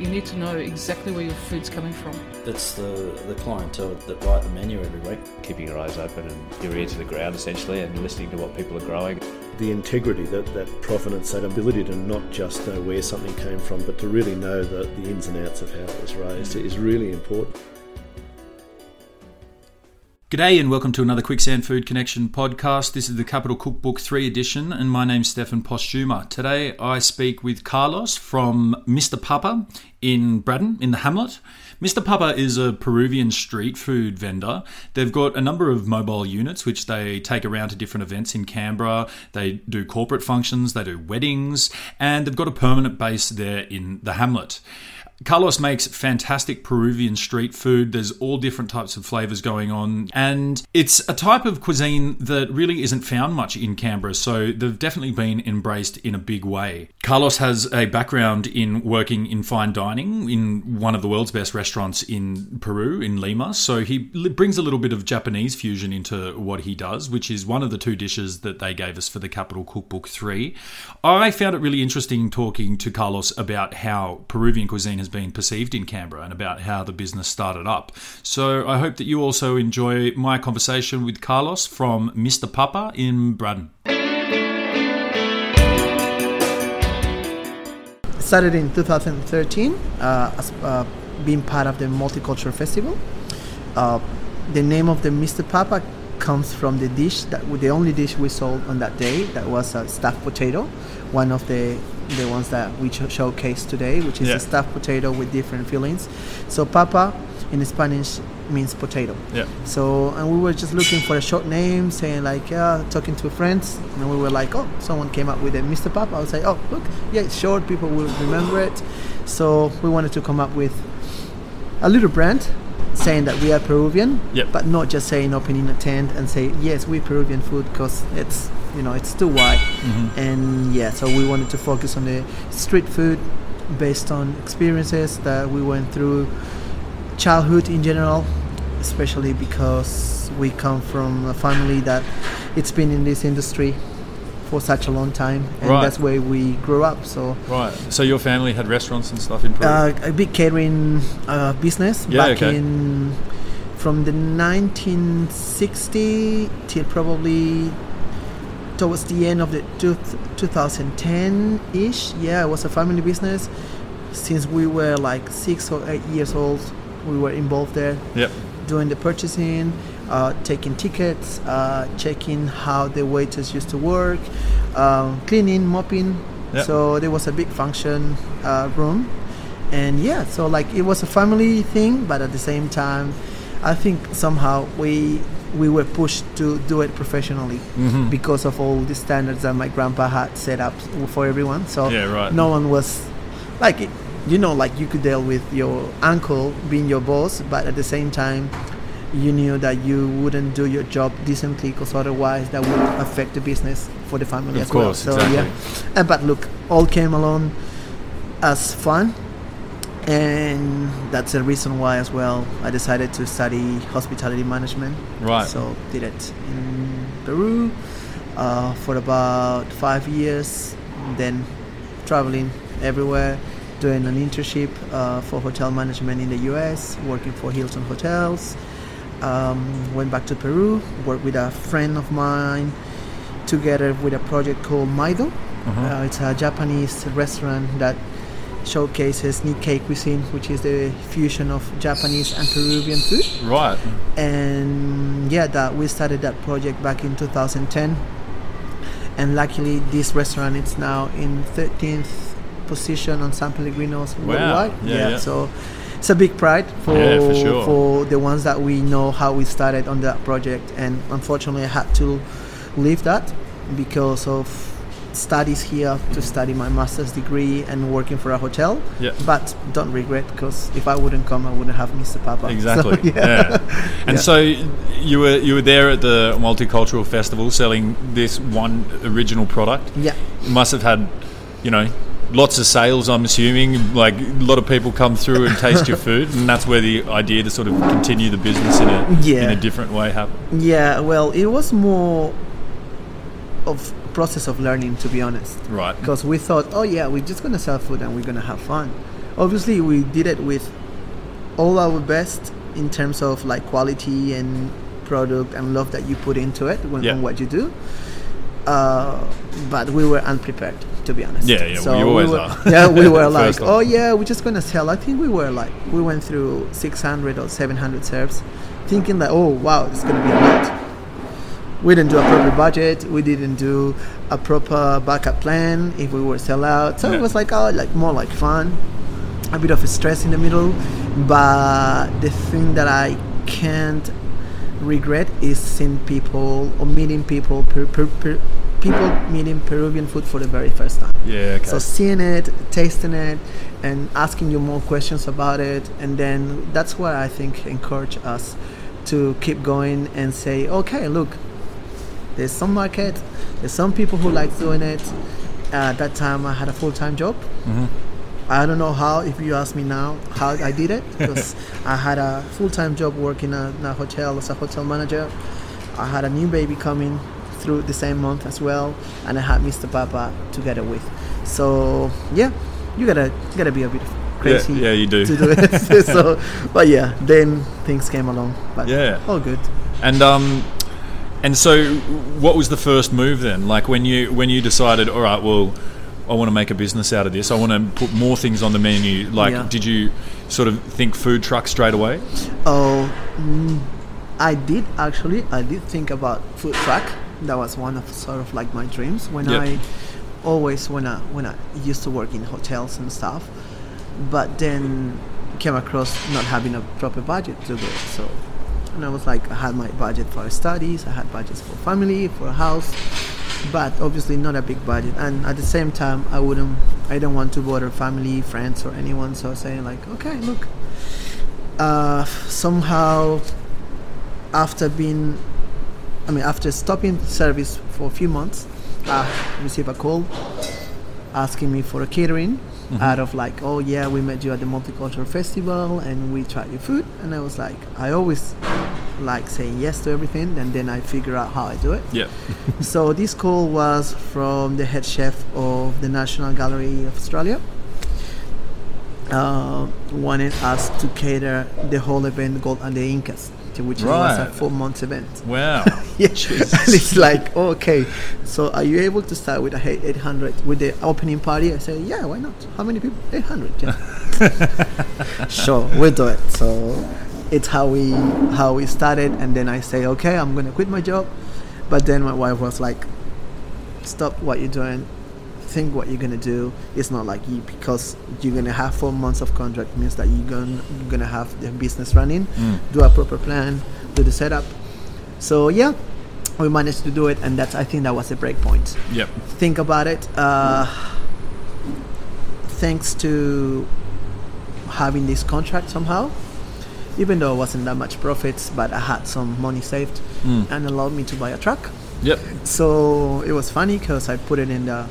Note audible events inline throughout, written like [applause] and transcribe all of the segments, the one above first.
You need to know exactly where your food's coming from. It's the, the clientele that write the menu every week. keeping your eyes open and your ear to the ground essentially and listening to what people are growing. the integrity, that, that provenance, that ability to not just know where something came from, but to really know the, the ins and outs of how it was raised mm. is really important. G'day and welcome to another Quicksand Food Connection podcast. This is the Capital Cookbook 3 edition, and my name's Stefan Postuma. Today I speak with Carlos from Mr. Papa in Braddon, in the Hamlet. Mr. Papa is a Peruvian street food vendor. They've got a number of mobile units which they take around to different events in Canberra. They do corporate functions, they do weddings, and they've got a permanent base there in the Hamlet. Carlos makes fantastic Peruvian street food. There's all different types of flavors going on, and it's a type of cuisine that really isn't found much in Canberra, so they've definitely been embraced in a big way. Carlos has a background in working in fine dining in one of the world's best restaurants in Peru, in Lima, so he brings a little bit of Japanese fusion into what he does, which is one of the two dishes that they gave us for the Capital Cookbook 3. I found it really interesting talking to Carlos about how Peruvian cuisine has been perceived in Canberra and about how the business started up. So I hope that you also enjoy my conversation with Carlos from Mr. Papa in Braddon. started in 2013 uh, as uh, being part of the multicultural festival. Uh, the name of the Mr. Papa comes from the dish that the only dish we sold on that day that was a stuffed potato, one of the the ones that we sh- showcase today, which is Yeah. a stuffed potato with different fillings. So Papa in Spanish means potato. Yeah. So and we were just looking for a short name, saying like yeah, talking to friends, and we were like, oh, someone came up with a Mr. Papa. I was like, oh, look, yeah, it's short, people will remember it. So we wanted to come up with a little brand saying that we are Peruvian, Yep. but not just saying opening a tent and say yes, we Peruvian food because it's you know it's too wide. And yeah, so we wanted to focus on the street food based on experiences that we went through childhood in general, especially because we come from a family that it's been in this industry for such a long time, and Right. that's where we grew up. So. Right. So your family had restaurants and stuff in Peru? Uh, a big catering uh, business Yeah, back okay. in from the 1960 till probably towards the end of the two, 2010 ish. Yeah, it was a family business. Since we were like six or eight years old, we were involved there yep. doing the purchasing, uh, taking tickets, uh, checking how the waiters used to work, um, cleaning, mopping. Yep. So there was a big function uh, room, and yeah, so like it was a family thing, but at the same time, I think somehow we we were pushed to do it professionally Mm-hmm. because of all the standards that my grandpa had set up for everyone. So Yeah, right. no one was like it- you know like you could deal with your uncle being your boss but at the same time you knew that you wouldn't do your job decently because otherwise that would affect the business for the family Of as well course, so exactly. yeah and, but look all came along as fun and that's the reason why as well i decided to study hospitality management. Right. so did it in peru uh, for about five years then traveling everywhere doing an internship uh, for hotel management in the us working for hilton hotels. Um, went back to peru worked with a friend of mine together with a project called Maido. Uh, it's a Japanese restaurant that showcases Nikkei cuisine, which is the fusion of Japanese and Peruvian food. Right. And yeah, that we started that project back in 2010. And luckily, this restaurant is now in 13th position on San Pellegrino's Wow. worldwide. Yeah, yeah. so it's a big pride for Yeah, for sure. for the ones that we know how we started on that project. And unfortunately, I had to leave that because of studies here to mm-hmm. study my master's degree and working for a hotel. Yeah. But don't regret because if I wouldn't come, I wouldn't have Mr. Papa. [laughs] So, Exactly. yeah. yeah. [laughs] And Yeah. so you were you were there at the multicultural festival selling this one original product. Yeah. You must have had, you know, lots of sales. I'm assuming like a lot of people come through and taste your [laughs] food, and that's where the idea to sort of continue the business in a in a different way happened. Yeah, well, it was more of process of learning, to be honest. Right. Because we thought, oh yeah, we're just gonna sell food and we're gonna have fun. Obviously, we did it with all our best in terms of like quality and product and love that you put into it when Yeah. what you do. Uh, but we were unprepared, to be honest. Yeah, yeah, we always were, are. Yeah, we [laughs] were like, oh yeah, we're just gonna sell. I think we were like, we went through 600 or 700 serves, thinking that, oh wow, it's gonna be a lot we didn't do a proper budget. We didn't do a proper backup plan if we were sell out. So Yeah. it was like oh, like more like fun, a bit of a stress in the middle. But the thing that I can't regret is seeing people or meeting people, per, per, per, people meeting Peruvian food for the very first time. Yeah. Okay. So seeing it, tasting it, and asking you more questions about it, and then that's what I think encourage us to keep going and say, okay, look, there's some market, there's some people who like doing it. Uh, at that time, I had a full-time job. I don't know how. If you ask me now, how I did it, because [laughs] I had a full-time job working at in a hotel as a hotel manager. I had a new baby coming through the same month as well, and I had Mr. Papa together with. So yeah, you gotta you gotta be a bit crazy. yeah, you do. to do it. [laughs] so, but yeah, then things came along. But Yeah. all good. And um, and so what was the first move then? Like when you when you decided, all right, well, I want to make a business out of this. I want to put more things on the menu. Like, Yeah. did you sort of think food truck straight away? Oh, mm, I did actually. I did think about food truck. That was one of sort of like my dreams when Yep. I always when I when I used to work in hotels and stuff. But then came across not having a proper budget to do it. So, and I was like, I had my budget for studies. I had budgets for family, for a house, but obviously not a big budget. And at the same time, I wouldn't. I don't want to bother family, friends, or anyone. So I was saying like, okay, look, uh, somehow after being I mean after stopping service for a few months I received a call asking me for a catering [laughs] out of like oh yeah we met you at the multicultural festival and we tried your food and I was like I always like saying yes to everything and then I figure out how I do it Yeah. [laughs] so this call was from the head chef of the National Gallery of Australia. Uh, wanted us to cater the whole event, Gold and the Incas, which was a four month event. Wow. [laughs] Yeah, [laughs] and it's like okay. So are you able to start with a hey, 800 with the opening party? I said, yeah, why not? How many people? 800. Yeah. [laughs] sure, we'll do it. So it's how we how we started, and then I say, okay, I'm gonna quit my job. But then my wife was like, stop what you're doing. Think what you're gonna do. It's not like you because you're gonna have four months of contract means that you're gonna you're gonna have the business running. Do a proper plan. Do the setup. So yeah, we managed to do it, and that's I think that was the break point. Yep. Think about it. Uh, thanks to having this contract somehow, even though it wasn't that much profits, but I had some money saved and allowed me to buy a truck. Yep. So it was funny because I put it in the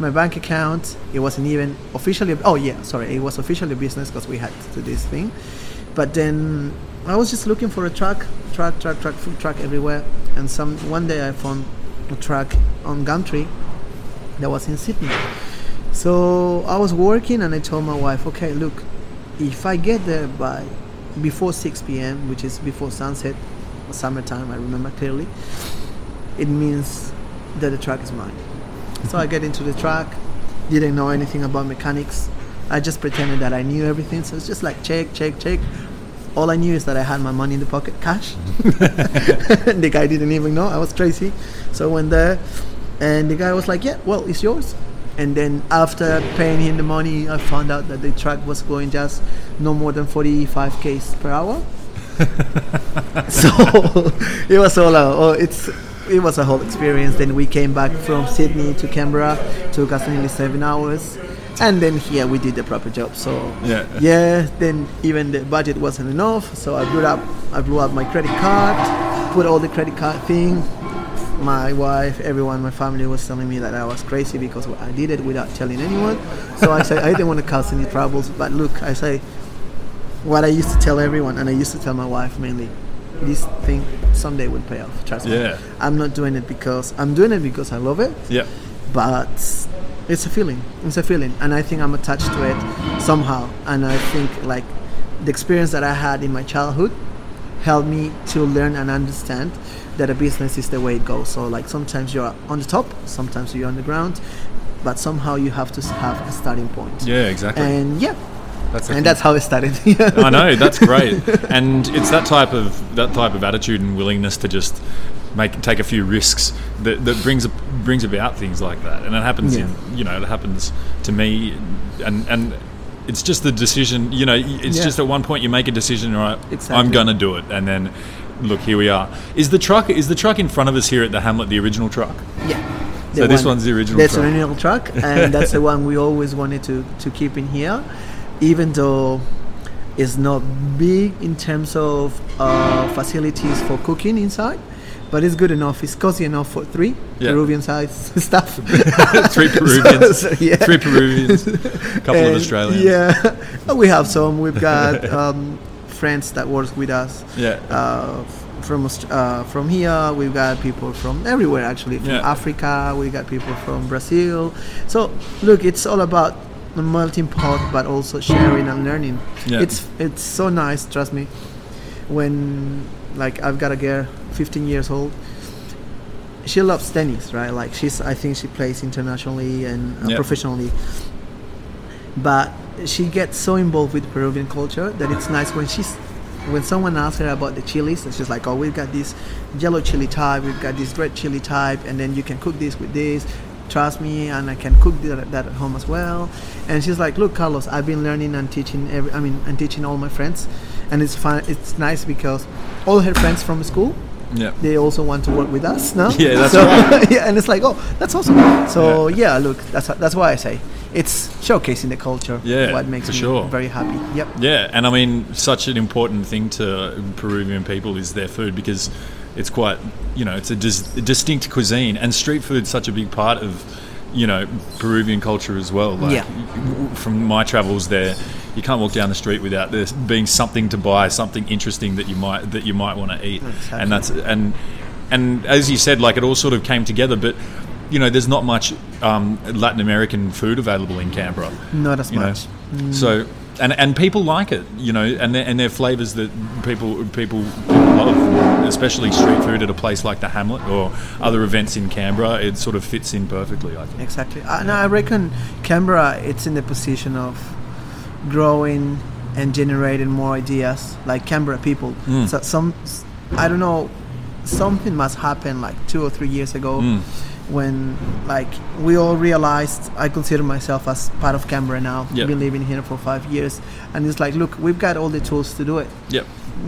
my bank account. It wasn't even officially. Oh yeah, sorry, it was officially business because we had to do this thing. But then I was just looking for a truck, truck, truck, truck, food truck everywhere. And some one day I found a truck on Gumtree that was in Sydney. So I was working and I told my wife, okay, look, if I get there by before 6 p.m., which is before sunset, summertime, I remember clearly, it means that the truck is mine. So I get into the truck, didn't know anything about mechanics. I just pretended that I knew everything. So it's just like check, check, check. All I knew is that I had my money in the pocket, cash. [laughs] the guy didn't even know I was Tracy. So I went there, and the guy was like, "Yeah, well, it's yours." And then after paying him the money, I found out that the truck was going just no more than 45 k's per hour. [laughs] so [laughs] it was all a, oh, it's it was a whole experience. Then we came back from Sydney to Canberra, took us nearly seven hours, and then here we did the proper job. So Yeah. yeah. Then even the budget wasn't enough, so I blew up I blew up my credit card, put all the credit card thing. My wife, everyone, my family was telling me that I was crazy because I did it without telling anyone. So I said I didn't want to cause any troubles. But look, I say what I used to tell everyone, and I used to tell my wife mainly, this thing someday will pay off. Trust me. Yeah. I'm not doing it because I'm doing it because I love it, Yeah. but it's a feeling. It's a feeling, and I think I'm attached to it somehow. And I think like the experience that I had in my childhood helped me to learn and understand that a business is the way it goes. So like sometimes you're on the top, sometimes you're on the ground, but somehow you have to have a starting point. Yeah, exactly. And yeah, That's and that's how it started. [laughs] I know that's great, [laughs] and it's that type of that type of attitude and willingness to just make take a few risks that, that brings brings about things like that, and it happens Yeah. in you know it happens to me, and and it's just the decision. You know, it's Yeah. just at one point you make a decision, right? I'm gonna do it, and then look, here we are. Is the truck is the truck in front of us here at the Hamlet the original truck? Yeah. So this one's the original That's truck. original truck, and that's the [laughs] one we always wanted to, to keep in here, even though it's not big in terms of uh, facilities for cooking inside. But it's good enough. It's cozy enough for three Yeah. Peruvian sized [laughs] stuff. [laughs] Three Peruvians, So, yeah. three Peruvians, a couple of Australians. Yeah, we have some. We've got [laughs] um, friends that work with us. Yeah. Uh, from uh, from here, we've got people from everywhere. Actually, from Yeah. Africa, we got people from Brazil. So look, it's all about melting pot, but also sharing and learning. Yeah. It's it's so nice. Trust me. When like I've got a girl, 15 years old. She loves tennis, right? Like she's, I think she plays internationally and uh, Yeah. professionally but she gets so involved with Peruvian culture that it's nice when she's when someone asks her about the chilies and she's like oh we've got this yellow chili type we've got this red chili type and then you can cook this with this trust me and I can cook that, that at home as well and she's like look Carlos I've been learning and teaching every I mean and teaching all my friends and it's fun it's nice because all her friends from school yeah. they also want to work with us now. [laughs] Yeah, that's so, right. [laughs] yeah, and it's like, oh, that's awesome. So yeah, look, that's that's why I say it's showcasing the culture. Yeah, what makes me sure. very happy. Yep. Yeah, and I mean, such an important thing to Peruvian people is their food because it's quite, you know, it's a, dis- a distinct cuisine, and street food's such a big part of, you know, Peruvian culture as well. Like, Yeah. From my travels there, you can't walk down the street without there being something to buy, something interesting that you might that you might want to eat, Exactly. and that's and and as you said, like it all sort of came together, but. You know, there's not much um, Latin American food available in Canberra Not as know. much. Mm. So and and people like it, you know, and they're, and they're flavors that people people love, especially street food at a place like the Hamlet or other events in Canberra. It sort of fits in perfectly, I think. Exactly. Uh, no, I reckon Canberra it's in the position of growing and generating more ideas like Canberra people. Mm. So some I don't know something must happen like 2 or 3 years ago Mm. When like we all realized I consider myself as part of Canberra now. Yep. Been living here for 5 years and it's like look, we've got all the tools to do it Yep.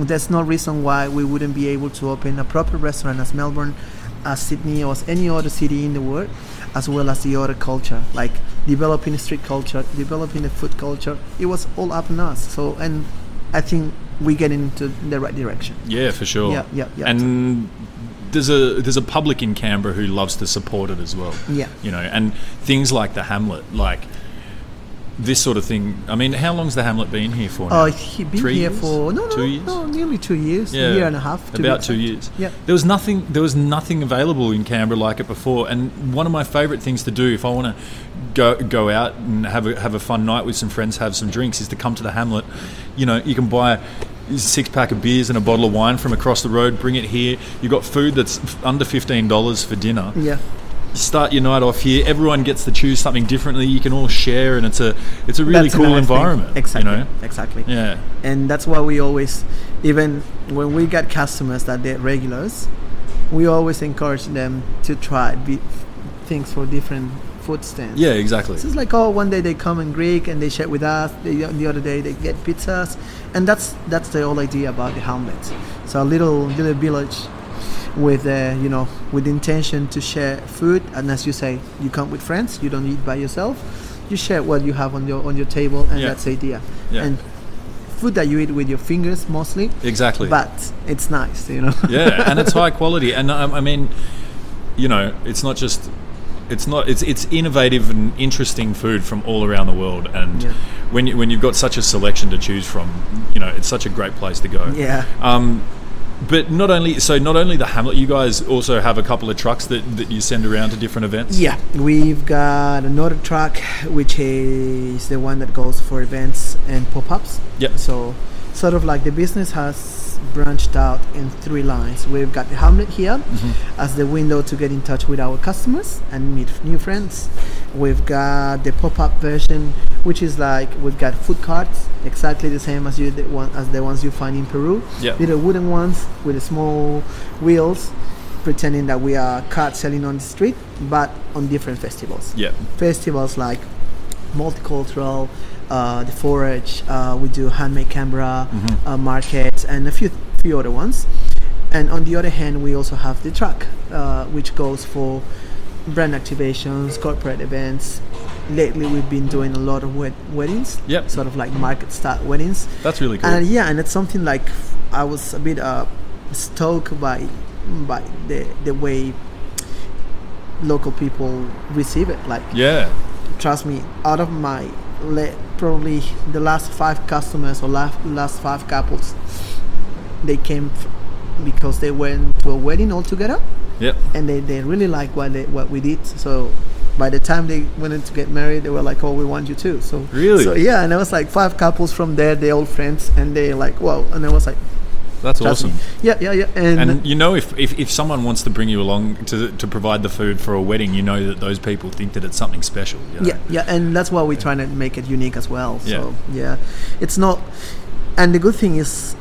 there's no reason why we wouldn't be able to open a proper restaurant as Melbourne, as Sydney, or as any other city in the world, as well as the other culture, like developing the street culture, developing the food culture. It was all up on us. So, and I think we get into the right direction. Yeah, for sure. Yeah, yeah, yeah. And there's a there's a public in Canberra who loves to support it as well. Yeah. You know, and things like the Hamlet, like this sort of thing. I mean, how long's the Hamlet been here for? Now? Oh, been Three here years? for no, no, two years. no, nearly two years, Yeah, a year and a half, to be about two years. Yeah. there was nothing. There was nothing available in Canberra like it before. And one of my favourite things to do if I want to go go out and have a have a fun night with some friends, have some drinks, is to come to the Hamlet. You know, you can buy. Six pack of beers and a bottle of wine from across the road. Bring it here. You've got food that's under fifteen dollars for dinner. Yeah. start your night off here. Everyone gets to choose something differently. You can all share, and it's a it's a really That's cool another thing. environment. Exactly. You know? Exactly. Yeah. and that's why we always even when we get customers that they're regulars we always encourage them to try be, things for different food stands Yeah. Exactly. so it's like oh one day they come and greek and they share with us the, the other day they get pizzas and that's that's the whole idea about the hamlet so a little little village with uh, you know with intention to share food and as you say you come with friends you don't eat by yourself you share what you have on your on your table and Yeah. that's the idea Yeah. and food that you eat with your fingers mostly Exactly. but it's nice you know yeah, and it's [laughs] high quality. And um, I mean, you know, it's not just it's not it's it's innovative and interesting food from all around the world. And Yeah. when you, when you've got such a selection to choose from, you know, it's such a great place to go. yeah Um, but not only so, not only the Hamlet, you guys also have a couple of trucks that, that you send around to different events. yeah we've got another truck which is the one that goes for events and pop-ups Yep. so sort of like the business has branched out in three lines we've got the hamlet here Mm-hmm. as the window to get in touch with our customers and meet new friends we've got the pop-up version which is like we've got food carts exactly the same as you the one as the ones you find in peru Yep. little wooden ones with small wheels pretending that we are cart selling on the street but on different festivals Yeah. festivals like multicultural, uh, the forage, uh, we do handmade Canberra Mm-hmm. uh, and a few few other ones. And on the other hand, we also have the truck, uh, which goes for brand activations, corporate events. Lately, we've been doing a lot of wed- weddings, Yep. sort of like market start weddings. That's really cool. And yeah, and it's something like I was a bit uh, stoked by by the the way local people receive it. Like yeah. trust me, out of my le- probably the last five customers or last last five couples, they came f- because they went to a wedding all together Yep. and they, they really like what they, what we did. So by the time they went in to get married, they were like, "Oh, we want you too." So Really? so yeah, and it was like five couples from there, they all friends, and they like, "Wow!" And I was like, That's awesome. me. Yeah, yeah, yeah. And, And you know, if, if, if someone wants to bring you along to, to provide the food for a wedding, you know that those people think that it's something special. you know? Yeah, yeah, and that's why we're trying to make it unique as well. So Yeah. yeah, it's not. And the good thing is,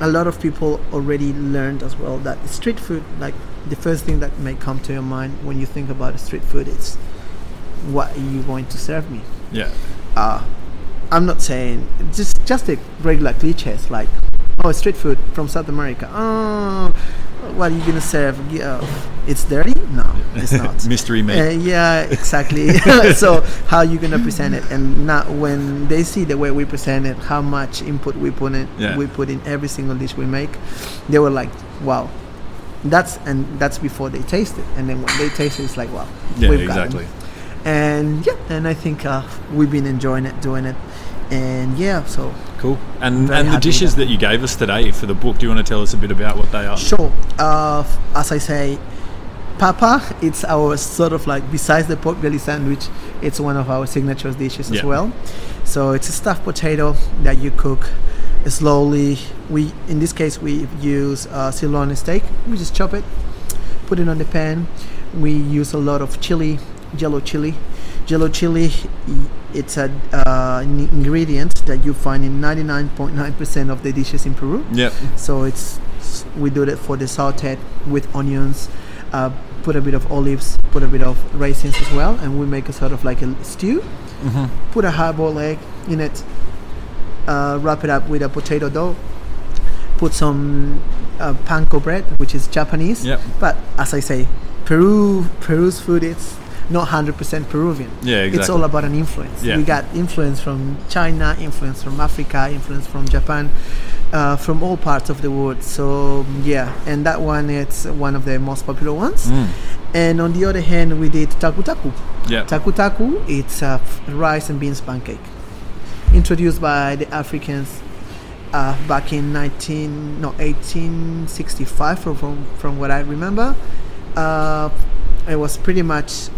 a lot of people already learned as well that street food, like the first thing that may come to your mind when you think about street food, is what are you going to serve me? Yeah. Uh, I'm not saying just just the regular cliches like, oh, street food from South America. Oh, what are you gonna serve? Yeah, it's dirty? No, it's [laughs] not. Mystery meat. Uh, yeah, exactly. [laughs] [laughs] so how you gonna present it, and not when they see the way we present it, how much input we put in, Yeah. we put in every single dish we make, they were like, wow. That's and that's before they taste it, and then when they taste it, it's like, wow. yeah, we've got 'em. exactly. And yeah, and I think uh, we've been enjoying it, doing it, and yeah, so Cool. And Very and the dishes that. you gave us today for the book, do you want to tell us a bit about what they are? Sure. Uh, as I say, Papa, it's our sort of like besides the pork belly sandwich, it's one of our signature dishes Yeah. as well. So it's a stuffed potato that you cook slowly. We in this case we use uh, sirloin steak. We just chop it, put it on the pan. We use a lot of chili, yellow chili. Yellow chili, it's a uh, an ingredient that you find in 99.9% of the dishes in Peru. Yep. So it's we do it for the sauteed with onions, uh, put a bit of olives, put a bit of raisins as well, and we make a sort of like a stew. Mm-hmm. Put a hard-boiled egg in it, uh, wrap it up with a potato dough. Put some uh, panko bread, which is Japanese. Yep. But as I say, Peru, Peru's food is not 100% Peruvian. Yeah, exactly. It's all about an influence. Yeah. We got influence from China, influence from Africa, influence from Japan, uh, from all parts of the world. So yeah, and that one it's one of the most popular ones. Mm. And on the other hand, we did tacu tacu. Yeah. Tacu tacu, it's a rice and beans pancake, introduced by the Africans uh, back in 19 no 1865 from from, from what I remember. Uh, it was pretty much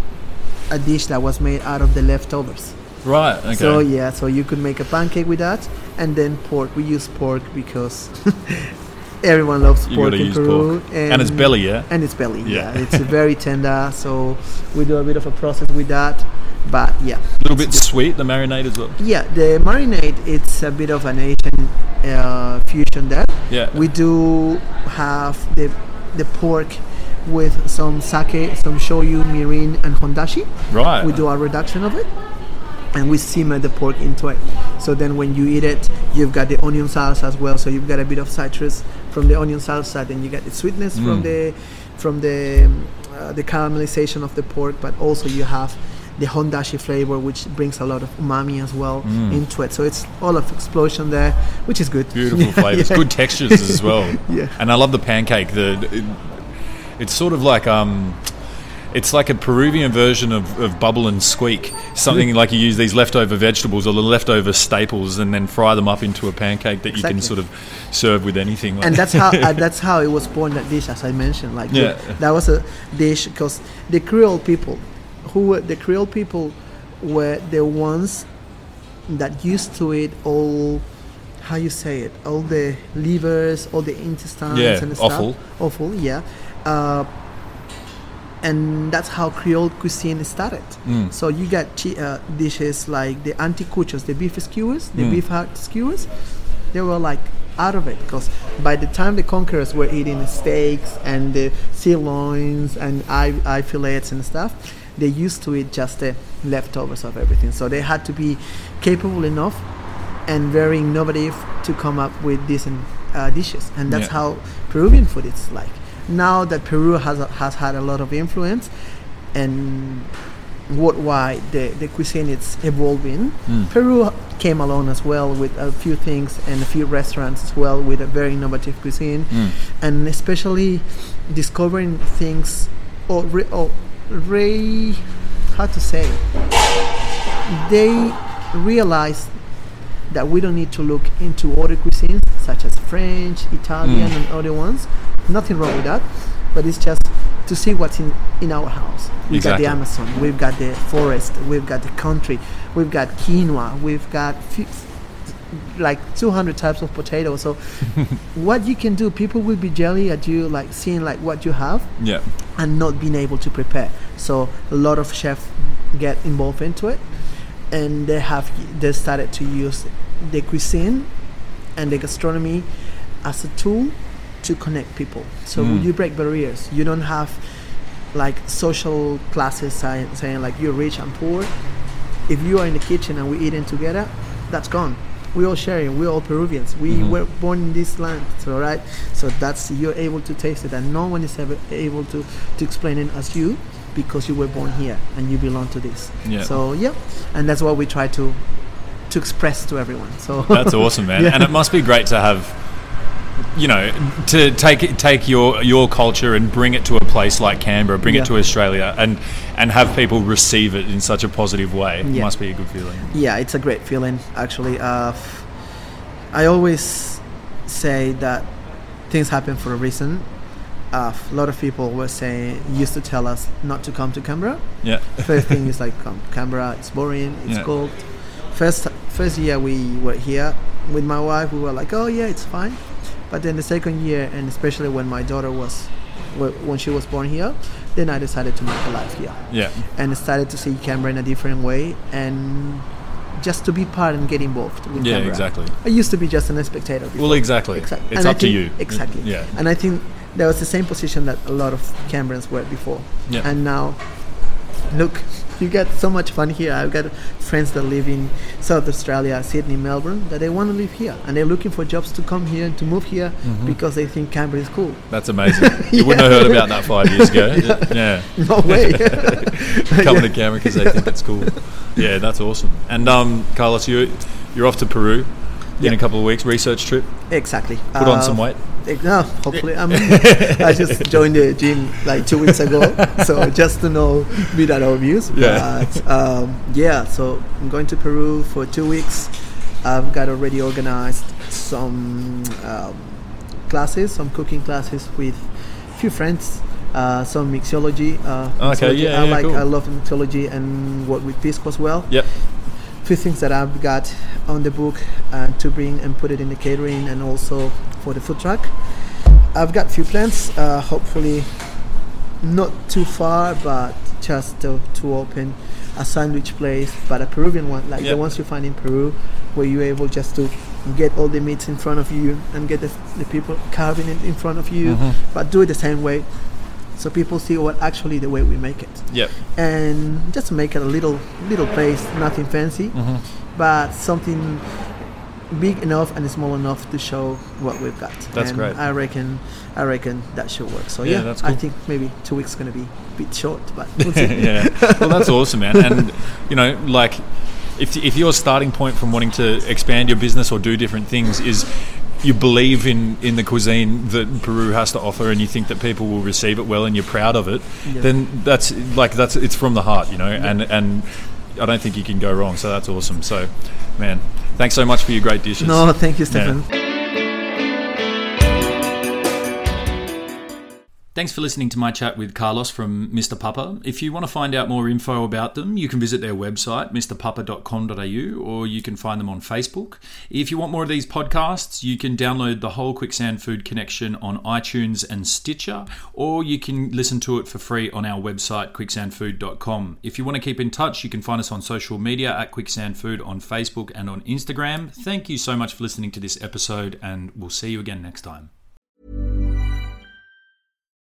a dish that was made out of the leftovers. Right. Okay. So yeah, so you could make a pancake with that, and then pork. We use pork because [laughs] everyone loves You pork in Peru, pork. And it's belly, yeah? and it's belly. Yeah. Yeah, it's [laughs] very tender. So we do a bit of a process with that, but yeah, A little bit sweet, the marinade as well. yeah. The marinade, it's a bit of an Asian uh, fusion there. Yeah. We do have the the pork with some sake, some shoyu, mirin, and hondashi. Right. We do a reduction of it, and we simmer the pork into it. So then, when you eat it, you've got the onion salsa as well. So you've got a bit of citrus from the onion salsa. Then you get the sweetness from the from the uh, the caramelization of the pork, but also you have the hondashi flavor, which brings a lot of umami as well into it. So it's all of explosion there, which is good. Beautiful [laughs] flavors, yeah. good textures as well. [laughs] Yeah. And I love the pancake. The it's sort of like um, it's like a Peruvian version of, of bubble and squeak. Something like you use these leftover vegetables or the leftover staples and then fry them up into a pancake that you can sort of serve with anything. and that's how [laughs] uh, that's how it was born that dish as i mentioned like the- that was a dish because the creole people who were the creole people were the ones that used to eat all how you say it all the livers all the intestines Yeah, and stuff offal. offal yeah uh, and that's how Creole cuisine started. Mm. So you got chi- uh, dishes like the anticuchos, the beef skewers, the Mm. beef heart skewers. They were like out of it because by the time the conquerors were eating steaks and the sirloins and eye, eye fillets and stuff, they used to eat just the leftovers of everything. So they had to be capable enough and very innovative to come up with decent uh, dishes, and that's Yeah. how Peruvian food is like. Now that Peru has has had a lot of influence, and worldwide the, the cuisine is evolving. Hmm. Peru came along as well with a few things and a few restaurants as well with a very innovative cuisine, hmm. and especially discovering things or re, or re how to say they realized that we don't need to look into other cuisines such as French, Italian, mm. and other ones. Nothing wrong with that, but it's just to see what's in, in our house. We've got the Amazon, we've got the forest, we've got the country, we've got quinoa, we've got like 200 types of potatoes. So, [laughs] what you can do, people will be jelly at you, like seeing like what you have Yeah. and not being able to prepare. So a lot of chefs get involved into it, and they have they started to use the cuisine and the gastronomy as a tool to connect people. So Mm. you break barriers. You don't have like social classes saying, saying like you're rich and poor. If you are in the kitchen and we're eating together, that's gone. We're all sharing. We're all Peruvians. We were born in this land, so right. So that's you're able to taste it, and no one is ever able to to explain it as you because you were born here and you belong to this. Yeah. So yeah, and that's what we try to to express to everyone. So That's awesome, man. [laughs] Yeah. And it must be great to have, you know, to take take your your culture and bring it to a place like Canberra, bring Yeah. it to Australia, and and have people receive it in such a positive way. It must be a good feeling. yeah, it's a great feeling actually. Uh, I always say that things happen for a reason. Uh, a lot of people were saying used to tell us not to come to Canberra. Yeah. [laughs] First thing is like come Canberra, it's boring, it's Yeah. cold. First first year we were here with my wife, we were like, oh yeah, it's fine. But then the second year, and especially when my daughter was when she was born here, then I decided to make a life here Yeah. and started to see Canberra in a different way and just to be part and get involved with Yeah, Canberra. exactly. I used to be just an spectator. Before. Well, exactly. Exactly. It's And up to you. Exactly. Yeah. And I think that was the same position that a lot of Canberrans were before. Yeah. And now, look, you get so much fun here. I've got friends that live in South Australia, Sydney, Melbourne, that they want to live here and they're looking for jobs to come here and to move here Mm-hmm. because they think Canberra is cool. That's amazing. [laughs] You wouldn't have heard about that five years ago. [laughs] yeah. No way. [laughs] Coming to Canberra because they think it's cool. Yeah, that's awesome. And um, Carlos, you you're off to Peru in a couple of weeks. Research trip. Exactly. Put on Uh, some weight. No, hopefully. I'm, [laughs] I just joined the gym like two weeks ago, so just to know be that overviews. Yeah. But um, yeah, so I'm going to Peru for two weeks. I've got already organized some um, classes, some cooking classes with a few friends. Uh, some mixology. Uh, Okay, mixology. yeah, I yeah, like. cool. I love mixology and work with Pisco as well Yep. Few things that I've got on the book uh, to bring and put it in the catering and also for the food truck. I've got few plans. Uh, hopefully, not too far, but just to, to open a sandwich place, but a Peruvian one, like Yep. the ones you find in Peru, where you're able just to get all the meats in front of you and get the, the people carving it in front of you, Mm-hmm. but do it the same way, so people see what actually the way we make it, Yeah. and just make it a little little place, nothing fancy, Mm-hmm. but something big enough and small enough to show what we've got. That's and great. I reckon, I reckon that should work. So Yeah, yeah, that's I think maybe two weeks gonna be a bit short, but [laughs] we'll see. yeah. Well, that's awesome, man. And you know, like, if if your starting point from wanting to expand your business or do different things is you believe in in the cuisine that Peru has to offer, and you think that people will receive it well, and you're proud of it, Yeah. then that's like that's it's from the heart, you know. And and I don't think you can go wrong. So that's awesome. So, man, thanks so much for your great dishes. No, thank you, Yeah. Thanks for listening to my chat with Carlos from Mr. Papa. If you want to find out more info about them, you can visit their website, mrpapa.com.au, or you can find them on Facebook. If you want more of these podcasts, you can download the whole Quicksand Food Connection on iTunes and Stitcher, or you can listen to it for free on our website, quicksandfood.com. If you want to keep in touch, you can find us on social media at Quicksand Food on Facebook and on Instagram. Thank you so much for listening to this episode, and we'll see you again next time.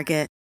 Target.